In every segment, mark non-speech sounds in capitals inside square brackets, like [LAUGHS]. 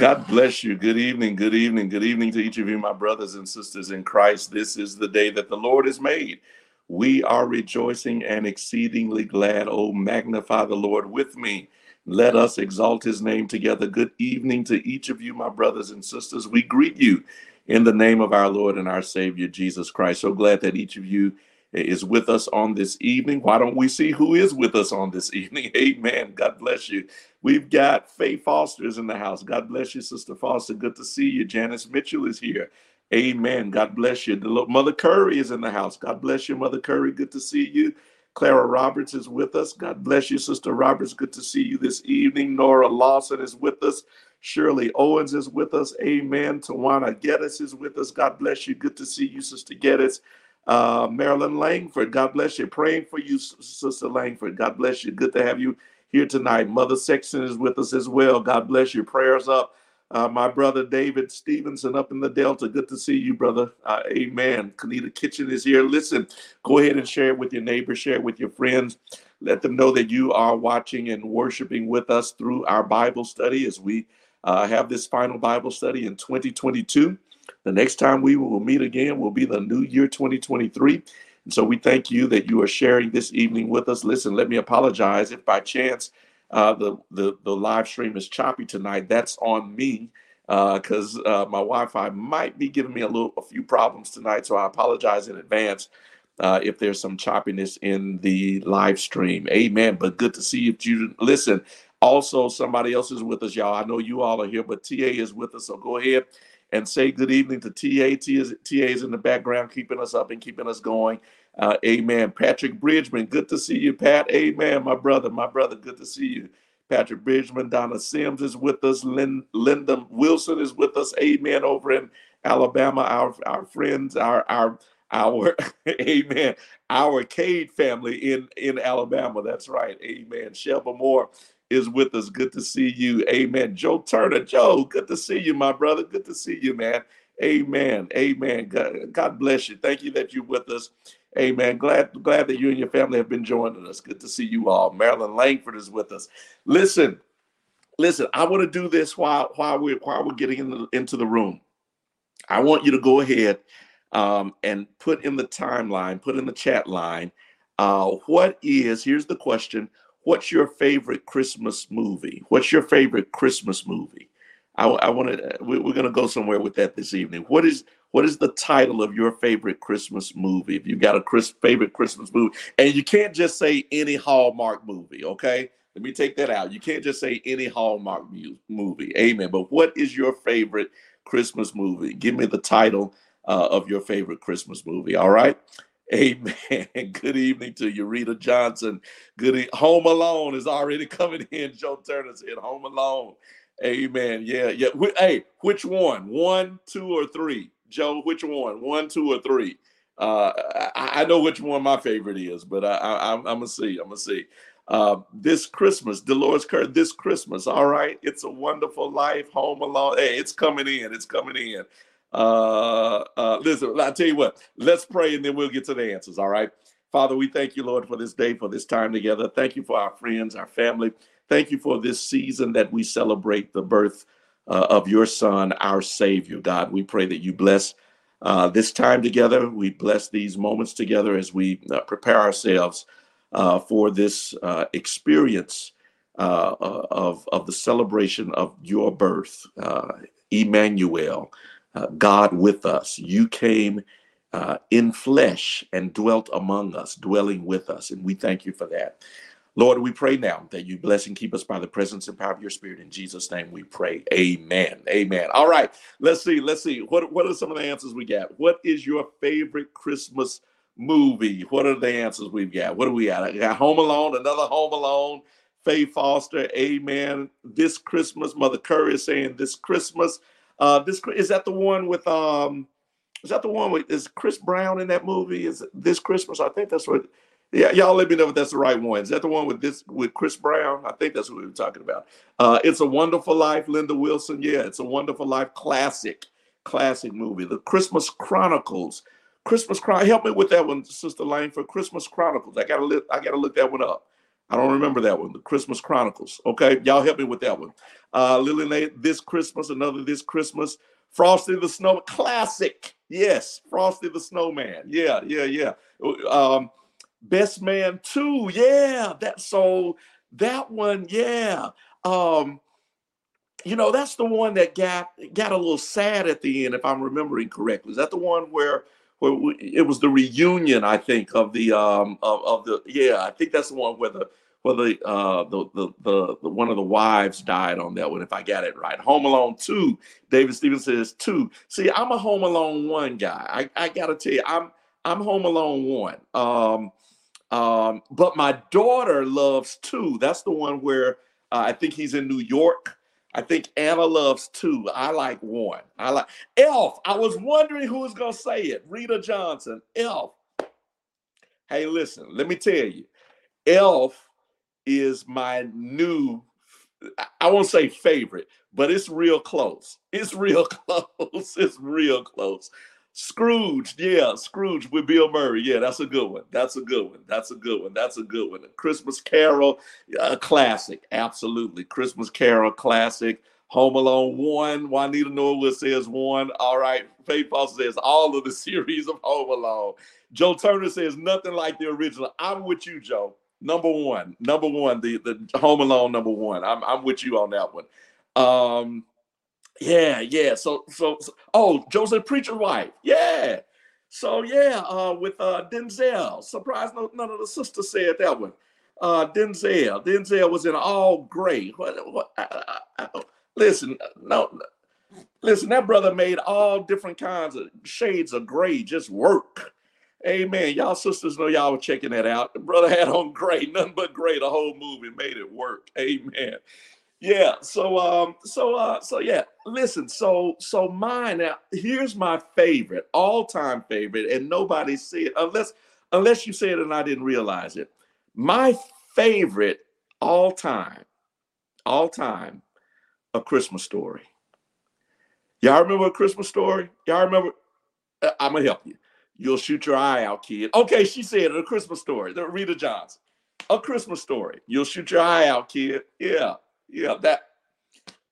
God bless you. Good evening. Good evening. Good evening to each of you, my brothers and sisters in Christ. This is the day that the Lord has made. We are rejoicing and exceedingly glad. Oh, magnify the Lord with me. Let us exalt his name together. Good evening to each of you, my brothers and sisters. We greet you in the name of our Lord and our Savior, Jesus Christ. So glad that each of you is with us on this evening. Why don't we see who is with us on this [LAUGHS] evening? Amen. God bless you. We've got Faye Foster is in the house. God bless you, Sister Foster. Good to see you. Janice Mitchell is here. Amen. God bless you. Mother Curry is in the house. God bless you, Mother Curry. Good to see you. Clara Roberts is with us. God bless you, Sister Roberts. Good to see you this evening. Nora Lawson is with us. Shirley Owens is with us. Amen. Tawana Geddes is with us. God bless you. Good to see you, Sister Geddes. Uh, Marilyn Langford, God bless you. Praying for you, Sister Langford. God bless you. Good to have you here tonight. Mother Sexton is with us as well. God bless you. Prayers up. Uh, my brother David Stevenson up in the Delta. Good to see you, brother. Uh, amen. Kanita Kitchen is here. Listen, go ahead and share it with your neighbors, share it with your friends. Let them know that you are watching and worshiping with us through our Bible study as we uh, have this final Bible study in 2022. The next time we will meet again will be the new year 2023. And so we thank you that you are sharing this evening with us. Listen, let me apologize if by chance uh, the, the, the live stream is choppy tonight. That's on me because uh, uh, my Wi-Fi might be giving me a little a few problems tonight. So I apologize in advance uh, if there's some choppiness in the live stream. Amen. But good to see you, Judah. Listen, also somebody else is with us, y'all. I know you all are here, but TA is with us. So go ahead and say good evening to TA. TA is, in the background, keeping us up and keeping us going. Uh, amen. Patrick Bridgman, good to see you, Pat. Amen, my brother, my brother, good to see you. Patrick Bridgman, Donna Sims is with us. Lynn, Linda Wilson is with us. Amen. Over in Alabama, our our friends, our our our [LAUGHS] amen, our Cade family in in Alabama. That's right. Amen. Shelba Moore is with us. Good to see you. Amen. Joe Turner. Joe, good to see you, my brother. Good to see you, man. Amen. Amen. God, bless you. Thank you that you're with us. Amen. Glad glad that you and your family have been joining us. Good to see you all. Marilyn Langford is with us. Listen, listen. I want to do this while while we're while we're getting in the, into the room. I want you to go ahead um, and put in the timeline, put in the chat line. Uh, what is? Here's the question: What's your favorite Christmas movie? What's your favorite Christmas movie? I, I want to. We're going to go somewhere with that this evening. What is what is the title of your favorite Christmas movie? If you've got a Chris, favorite Christmas movie, and you can't just say any Hallmark movie, okay? Let me take that out. You can't just say any Hallmark movie. Amen. But what is your favorite Christmas movie? Give me the title uh, of your favorite Christmas movie. All right. Amen. [LAUGHS] Good evening to you, Rita Johnson. Good e- Home Alone is already [LAUGHS] coming in. Joe Turner said Home Alone. Amen. Yeah, yeah. Hey, which one? One, two, or three? Joe, which one? One, two, or three? Uh, I, I know which one my favorite is, but I, I, am gonna see. I'm gonna see. Uh, this Christmas, Dolores Kerr, this Christmas. All right, it's a wonderful life. Home Alone. Hey, it's coming in. It's coming in. Uh, uh, listen, I'll tell you what. Let's pray, and then we'll get to the answers. All right. Father, we thank you, Lord, for this day, for this time together. Thank you for our friends, our family. Thank you for this season that we celebrate the birth uh, of your Son, our Savior. God, we pray that you bless uh, this time together. We bless these moments together as we uh, prepare ourselves uh, for this uh, experience uh, of, of the celebration of your birth. Emmanuel, Uh, God with us. You came uh, in flesh and dwelt among us, dwelling with us. And we thank you for that. Lord, we pray now that you bless and keep us by the presence and power of your spirit. In Jesus' name we pray. Amen. Amen. All right. Let's see. Let's see. What, what are some of the answers we got? What is your favorite Christmas movie? What are the answers we've got? What do we got? I got Home Alone, another Home Alone. Faye Foster, Amen. This Christmas, Mother Curry is saying this Christmas. Uh, this is that the one with um, is that the one with is Chris Brown in that movie? Is this Christmas? I think that's what yeah, y'all let me know if that's the right one. Is that the one with this with Chris Brown? I think that's what we were talking about. Uh, it's a Wonderful Life, Linda Wilson. Yeah, it's a Wonderful Life classic, classic movie. The Christmas Chronicles. Christmas Chron. Help me with that one, Sister Lane. For Christmas Chronicles, I gotta look. I gotta look that one up. I don't remember that one. The Christmas Chronicles. Okay, y'all help me with that one. Uh, Lily this Christmas, another this Christmas. Frosty the Snow classic. Yes, Frosty the Snowman. Yeah, yeah, yeah. Um, Best Man 2. Yeah, that so that one, yeah. Um, you know, that's the one that got got a little sad at the end, if I'm remembering correctly. Is that the one where it was the reunion? I think of the um of, of the yeah, I think that's the one where the where the uh the, the the the one of the wives died on that one, if I got it right. Home Alone two. David Stevens says two. See, I'm a Home Alone one guy. I I gotta tell you, I'm I'm Home Alone one. Um, um, but my daughter loves two. That's the one where uh, I think he's in New York I think Anna loves two. I like one. I like Elf. I was wondering who was gonna say it. Rita Johnson. Elf. Hey, listen, let me tell you, Elf is my new, I won't say favorite, but it's real close. It's real [LAUGHS] close. It's real close. Scrooge, yeah, Scrooge with Bill Murray. Yeah, that's a good one. That's a good one. That's a good one. That's a good one. A Christmas Carol, a classic. Absolutely. Christmas Carol, classic. Home Alone 1. Juanita Norwood says 1. All right. Faith Foster says all of the [LAUGHS] series of Home Alone. Joe Turner says nothing like the original. I'm with you, Joe. Number one. Number one. The, the Home Alone number one. I'm, I'm with you on that one. Um, yeah, yeah. So, so, so oh, Joseph Preacher Wife. Yeah. So yeah, uh, with uh, Denzel. Surprised no, none of the sisters said that one. Uh, Denzel. Denzel was in all gray. What, what, I, I, I, listen, no, listen. That brother made all different kinds of shades of gray just work. Amen. Y'all sisters know y'all were checking that out. The brother had on gray, nothing but gray. The whole movie made it work. Amen yeah so um so uh so yeah listen so so mine now here's my favorite all-time favorite and nobody see it unless unless you say it and i didn't realize it. My favorite all time all time a christmas story. Y'all remember a christmas story? Y'all remember uh, i'm gonna help you. You'll shoot your eye out kid. Okay she said a christmas story the rita johnson. A christmas story. You'll shoot your eye out kid. Yeah yeah, that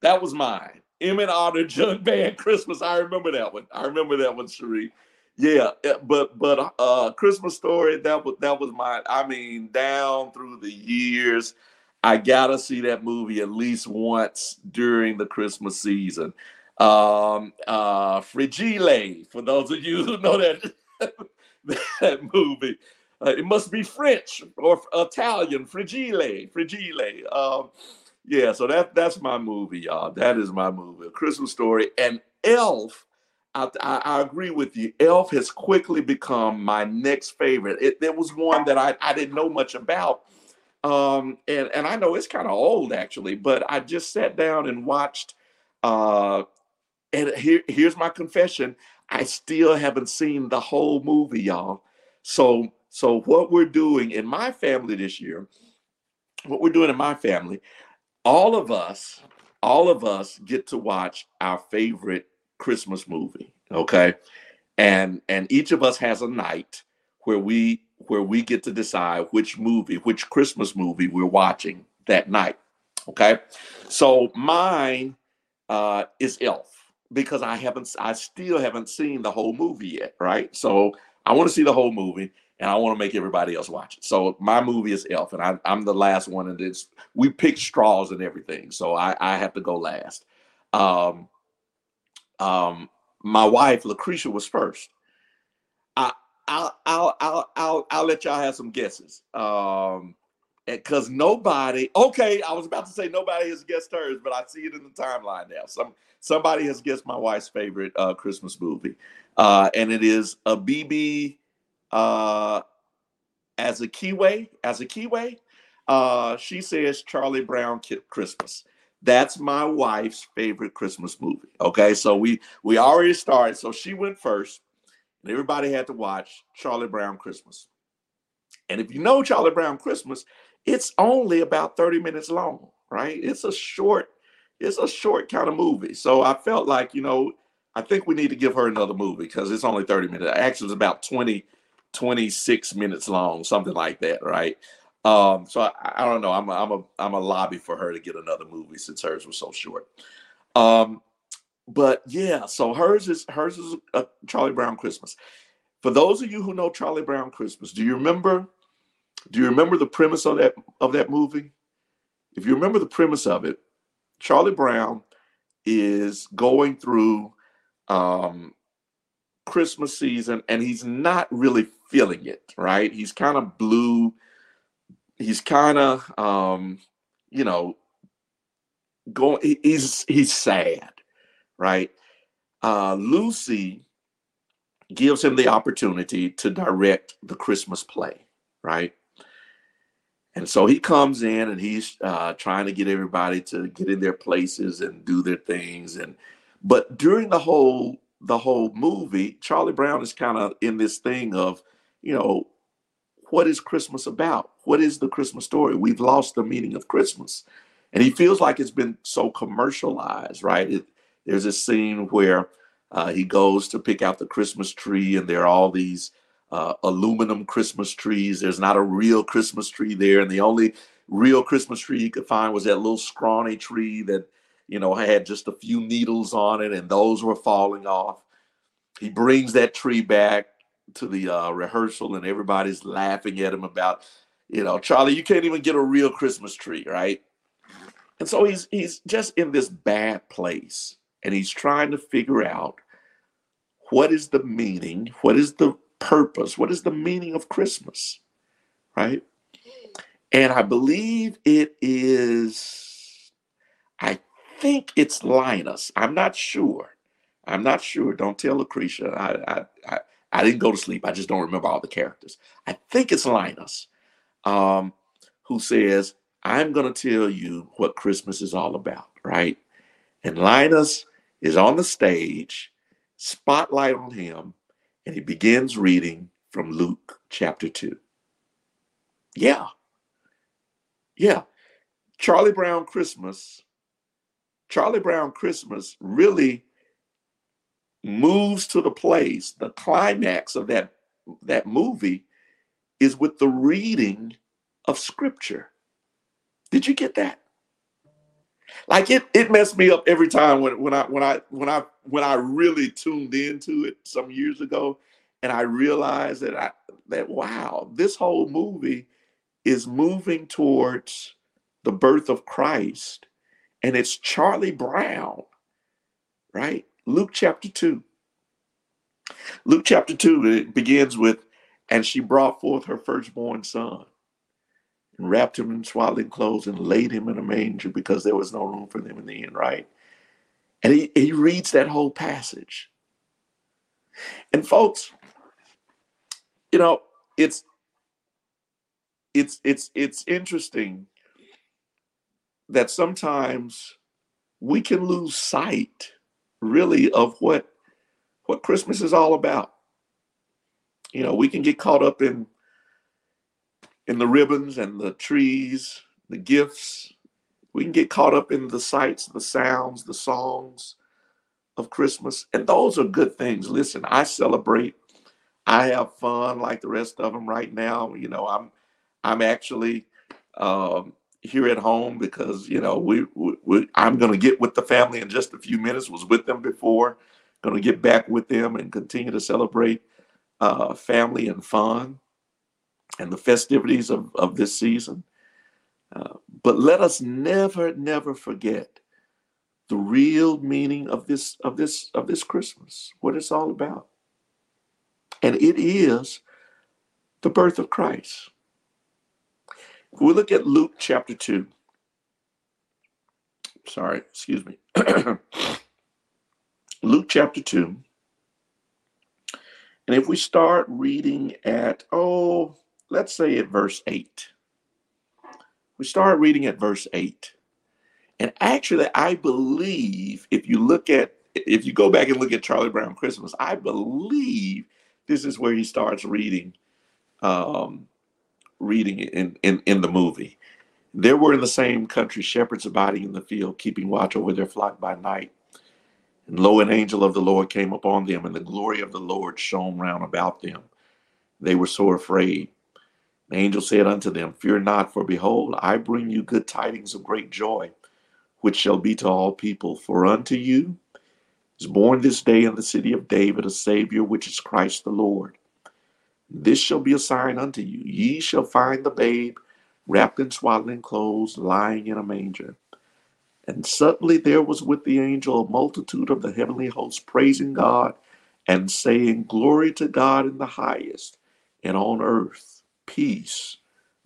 that was mine. Emmet Otter Jug Band Christmas. I remember that one. I remember that one, Cherie. Yeah, but but uh Christmas story, that was that was mine. I mean, down through the years, I gotta see that movie at least once during the Christmas season. Um uh Fragile, for those of you who know that [LAUGHS] that movie. Uh, it must be French or Italian, Frigile, Frigile. Um, yeah, so that that's my movie, y'all. That is my movie, A Christmas Story. And Elf, I, I, I agree with you. Elf has quickly become my next favorite. It, was one that I, I didn't know much about. Um, and, and I know it's kind of old actually, but I just sat down and watched. Uh, and here, here's my confession I still haven't seen the whole movie, y'all. So, so what we're doing in my family this year, what we're doing in my family, all of us, all of us get to watch our favorite Christmas movie, okay? And and each of us has a night where we where we get to decide which movie, which Christmas movie we're watching that night. Okay? So mine uh is Elf because I haven't I still haven't seen the whole movie yet, right? So I want to see the whole movie and I want to make everybody else watch it. So my movie is Elf, and I, am the last one, and it's we picked straws and everything, so I, I have to go last. Um, um, my wife Lucretia was first. I I'll I'll I'll I'll, I'll let y'all have some guesses. Um, because nobody okay i was about to say nobody has guessed hers but i see it in the timeline now some somebody has guessed my wife's favorite uh, christmas movie uh, and it is a bb uh, as a keyway, as a keyway, uh, she says Charlie Brown Christmas. That's my wife's favorite Christmas movie. Okay, so we we already started. So she went first, and everybody had to watch Charlie Brown Christmas. And if you know Charlie Brown Christmas, it's only about 30 minutes long, right? It's a short, it's a short kind of movie. So I felt like, you know, I think we need to give her another movie because it's only 30 minutes. Actually, it's about 20 26 minutes long, something like that, right? Um, so I, I don't know. I'm a, I'm a I'm a lobby for her to get another movie since hers was so short. Um, but yeah, so hers is hers is a Charlie Brown Christmas. For those of you who know Charlie Brown Christmas, do you remember? Do you remember the premise of that of that movie? If you remember the premise of it, Charlie Brown is going through um, Christmas season and he's not really feeling it, right? He's kind of blue. He's kind of, um, you know, going. He's he's sad, right? Uh, Lucy gives him the opportunity to direct the Christmas play, right? And so he comes in and he's uh, trying to get everybody to get in their places and do their things. And but during the whole the whole movie, Charlie Brown is kind of in this thing of, you know, what is Christmas about? What is the Christmas story? We've lost the meaning of Christmas. And he feels like it's been so commercialized, right? It, there's a scene where uh, he goes to pick out the Christmas tree, and there are all these uh, aluminum Christmas trees. There's not a real Christmas tree there, and the only real Christmas tree he could find was that little scrawny tree that you know had just a few needles on it, and those were falling off. He brings that tree back to the uh, rehearsal, and everybody's laughing at him about, you know, Charlie, you can't even get a real Christmas tree, right? And so he's he's just in this bad place, and he's trying to figure out what is the meaning, what is the purpose? What is the meaning of Christmas? Right? And I believe it is, I think it's Linus. I'm not sure. I'm not sure. Don't tell Lucretia. I, I, I, I didn't go to sleep. I just don't remember all the characters. I think it's Linus um, who says, I'm going to tell you what Christmas is all about, right? And Linus is on the stage, spotlight on him, and he begins reading from Luke chapter 2. Yeah. Yeah. Charlie Brown Christmas, Charlie Brown Christmas really moves to the place, the climax of that, that movie is with the reading of scripture. Did you get that? Like it it messed me up every time when when I when I when I when I really tuned into it some years ago and I realized that I that wow, this whole movie is moving towards the birth of Christ and it's Charlie Brown, right? Luke chapter 2. Luke chapter 2 it begins with and she brought forth her firstborn son and wrapped him in swaddling clothes and laid him in a manger because there was no room for them in the inn, right? And he, he reads that whole passage. And folks, you know, it's it's it's it's interesting that sometimes we can lose sight really of what what Christmas is all about. You know, we can get caught up in in the ribbons and the trees, the gifts. We can get caught up in the sights, the sounds, the songs of Christmas. And those are good things. Listen, I celebrate. I have fun like the rest of them right now. You know, I'm I'm actually um, here at home because you know we, we, we I'm going to get with the family in just a few minutes. Was with them before, going to get back with them and continue to celebrate uh, family and fun and the festivities of, of this season. Uh, but let us never, never forget the real meaning of this of this of this Christmas, what it's all about. And it is the birth of Christ. If we look at Luke chapter 2, sorry, excuse me. [CLEARS THROAT] Luke chapter 2. And if we start reading at, oh, let's say at verse 8. We start reading at verse 8. And actually, I believe if you look at, if you go back and look at Charlie Brown Christmas, I believe this is where he starts reading, um, reading in, in, in the movie. There were in the same country shepherds abiding in the field, keeping watch over their flock by night. And lo, an angel of the Lord came upon them, and the glory of the Lord shone round about them. They were so afraid. The angel said unto them, Fear not, for behold, I bring you good tidings of great joy, which shall be to all people. For unto you is born this day in the city of David a Savior, which is Christ the Lord. This shall be a sign unto you. Ye shall find the babe wrapped in swaddling clothes, lying in a manger. And suddenly there was with the angel a multitude of the heavenly hosts praising God and saying, Glory to God in the highest, and on earth peace,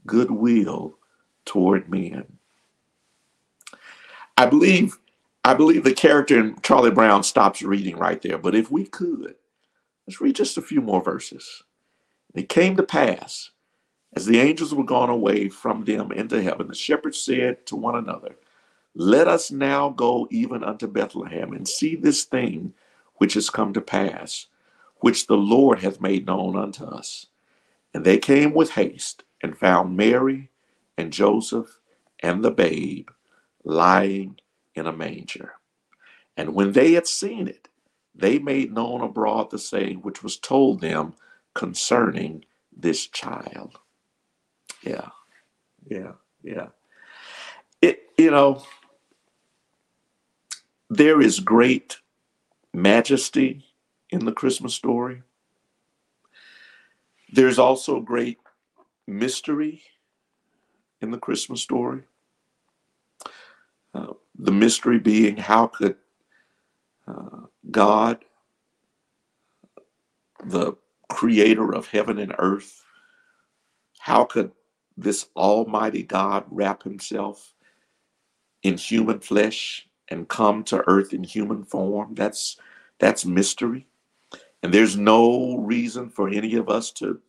goodwill toward men. I believe I believe the character in Charlie Brown stops reading right there, but if we could, let's read just a few more verses. It came to pass, as the angels were gone away from them into heaven, the shepherds said to one another, let us now go even unto Bethlehem and see this thing which has come to pass, which the Lord hath made known unto us. And they came with haste and found Mary and Joseph and the babe lying in a manger. And when they had seen it, they made known abroad the saying which was told them concerning this child. Yeah, yeah, yeah. It, you know, there is great majesty in the Christmas story. There's also great mystery in the Christmas story. Uh, the mystery being how could uh, God, the creator of heaven and earth, how could this almighty God wrap himself in human flesh and come to earth in human form. That's that's mystery. And there's no reason for any of us to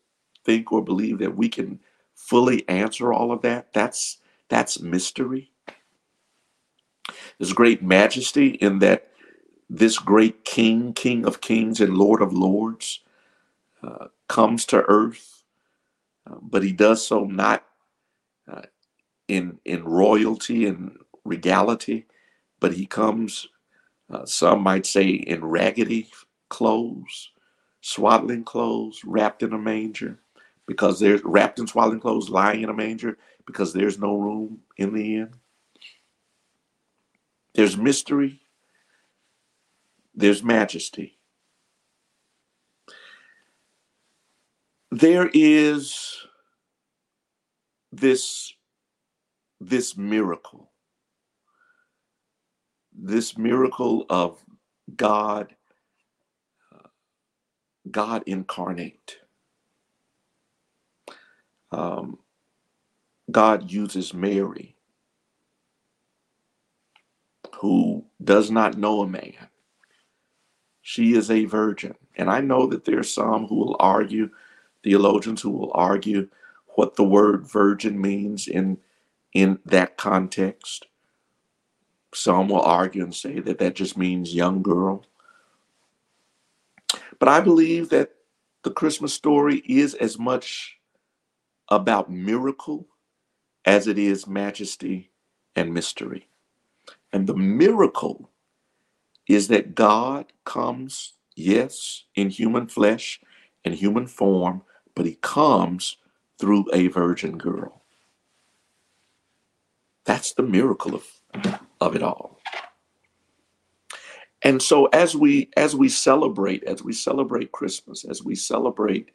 think or believe that we can fully answer all of that. That's that's mystery. There's great majesty in that this great King, King of Kings and Lord of Lords, uh, comes to earth, uh, but he does so not uh, in in royalty and regality, but he comes, uh, some might say, in raggedy clothes, swaddling clothes, wrapped in a manger, because there's wrapped in swaddling clothes, lying in a manger, because there's no room in the inn. There's mystery, there's majesty. There is this, this miracle this miracle of God, God incarnate. Um, God uses Mary, who does not know a man. She is a virgin. And I know that there are some who will argue, theologians who will argue what the word virgin means in, in that context. Some will argue and say that that just means young girl. But I believe that the Christmas story is as much about miracle as it is majesty and mystery. And the miracle is that God comes, yes, in human flesh and human form, but he comes through a virgin girl. That's the miracle of of it all. And so as we as we celebrate, as we celebrate Christmas, as we celebrate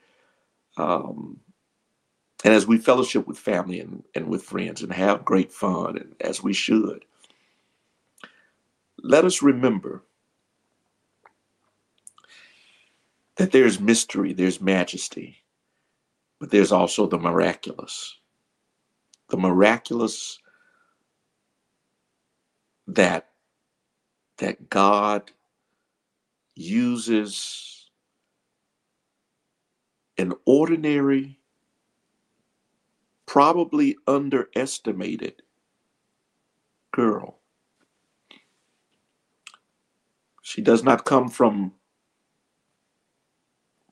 um, and as we fellowship with family and, and with friends and have great fun, and as we should, let us remember that there's mystery, there's majesty, but there's also the miraculous. The miraculous that that God uses an ordinary, probably underestimated girl. She does not come from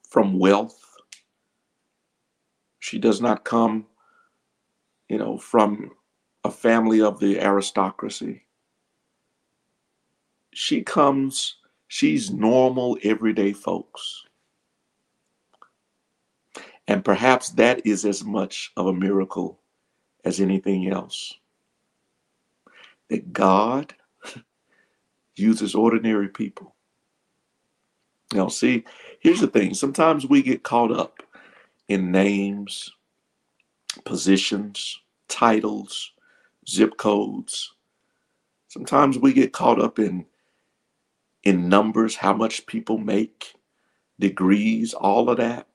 from wealth. She does not come, you know, from a family of the aristocracy she comes, she's normal, everyday folks. And perhaps that is as much of a miracle as anything else. That God [LAUGHS] uses ordinary people. Now, see, here's the thing sometimes we get caught up in names, positions, titles, zip codes. Sometimes we get caught up in in numbers, how much people make, degrees, all of that.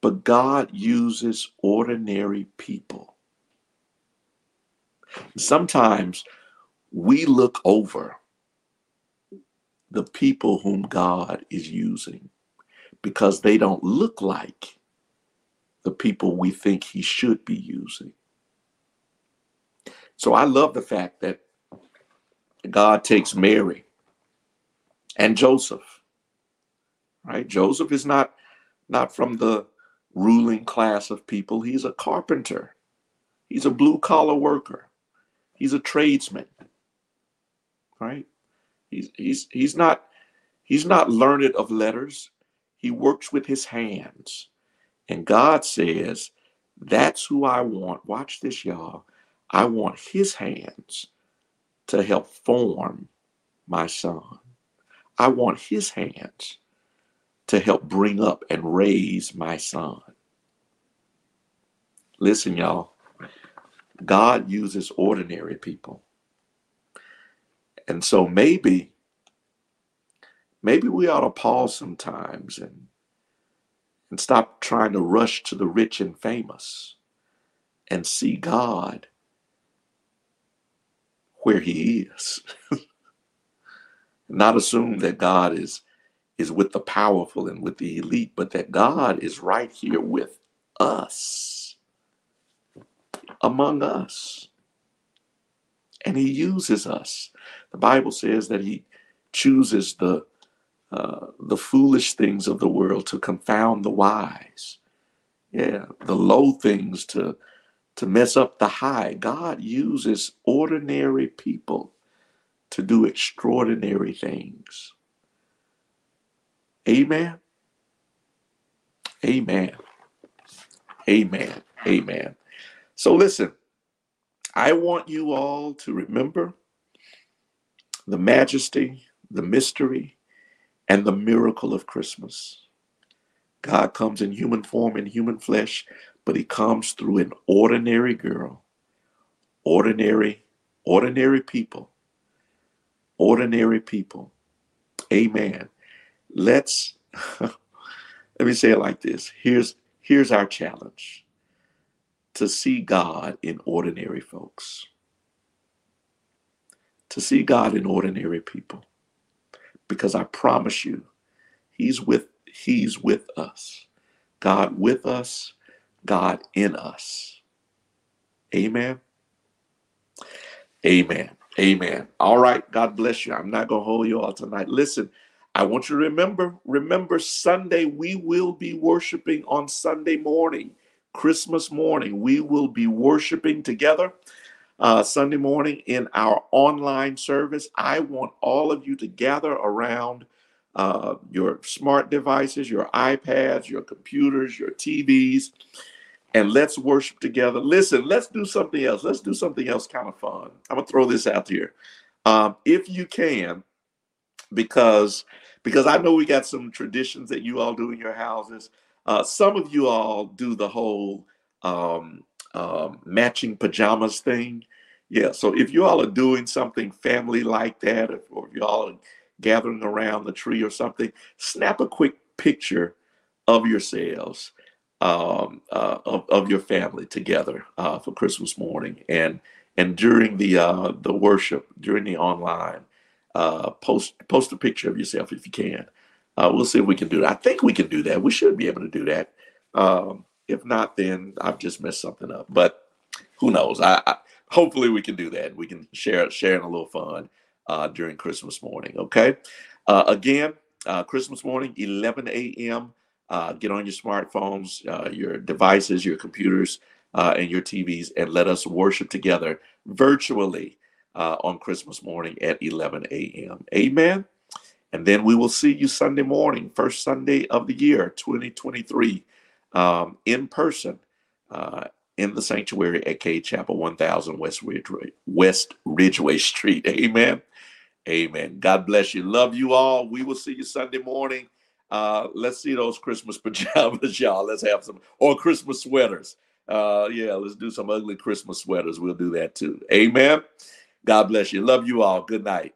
But God uses ordinary people. Sometimes we look over the people whom God is using because they don't look like the people we think he should be using. So I love the fact that God takes Mary and Joseph. Right? Joseph is not not from the ruling class of people. He's a carpenter. He's a blue collar worker. He's a tradesman. Right? He's he's he's not he's not learned of letters. He works with his hands. And God says, that's who I want. Watch this, y'all. I want his hands to help form my son. I want his hands to help bring up and raise my son. Listen, y'all, God uses ordinary people. And so maybe, maybe we ought to pause sometimes and and stop trying to rush to the rich and famous and see God where he is. [LAUGHS] Not assume that God is is with the powerful and with the elite, but that God is right here with us, among us. And he uses us. The Bible says that he chooses the uh, the foolish things of the world to confound the wise. Yeah, the low things to to mess up the high. God uses ordinary people to do extraordinary things. Amen. Amen. Amen. Amen. So listen, I want you all to remember the majesty, the mystery, and the miracle of Christmas. God comes in human form, in human flesh, but he comes through an ordinary girl, ordinary, ordinary people, ordinary people. Amen. Let's [LAUGHS] let me say it like this. Here's here's our challenge to see God in ordinary folks. To see God in ordinary people because I promise you, He's with He's with us. God with us, God in us. Amen. Amen. Amen. All right. God bless you. I'm not to hold you all tonight. Listen, I want you to remember, remember Sunday, we will be worshiping on Sunday morning, Christmas morning. We will be worshiping together uh, Sunday morning in our online service. I want all of you to gather around uh, your smart devices, your iPads, your computers, your TVs, and let's worship together. Listen, let's do something else. Let's do something else kind of fun. I'm gonna throw this out here. Um, if you can, because because I know we got some traditions that you all do in your houses. Uh, some of you all do the whole um, um, matching pajamas thing. Yeah, so if you all are doing something family like that, or if you all are gathering around the tree or something, snap a quick picture of yourselves, um, uh, of, of your family together uh, for Christmas morning, and and during the uh, the worship, during the online, uh, post post a picture of yourself if you can. Uh, we'll see if we can do that. I think we can do that. We should be able to do that. Um, if not, then I've just messed something up. But who knows? I, I hopefully we can do that. We can share sharing a little fun uh, during Christmas morning. Okay. Uh, again, uh, Christmas morning, 11 a.m. Uh, get on your smartphones, uh, your devices, your computers, uh, and your TVs, and let us worship together virtually on Christmas morning at 11 a.m. Amen. And then we will see you Sunday morning, first Sunday of the year, 2023 um, in person uh, in the sanctuary at Cade Chapel, 1000 West Ridgeway, West Ridgeway Street. [LAUGHS] Amen. Amen. God bless you. Love you all. We will see you Sunday morning. Uh, let's see those Christmas [LAUGHS] pajamas, y'all. Let's have some, or Christmas sweaters. Uh, yeah, let's do some ugly Christmas sweaters. We'll do that too. Amen. God bless you. Love you all. Good night.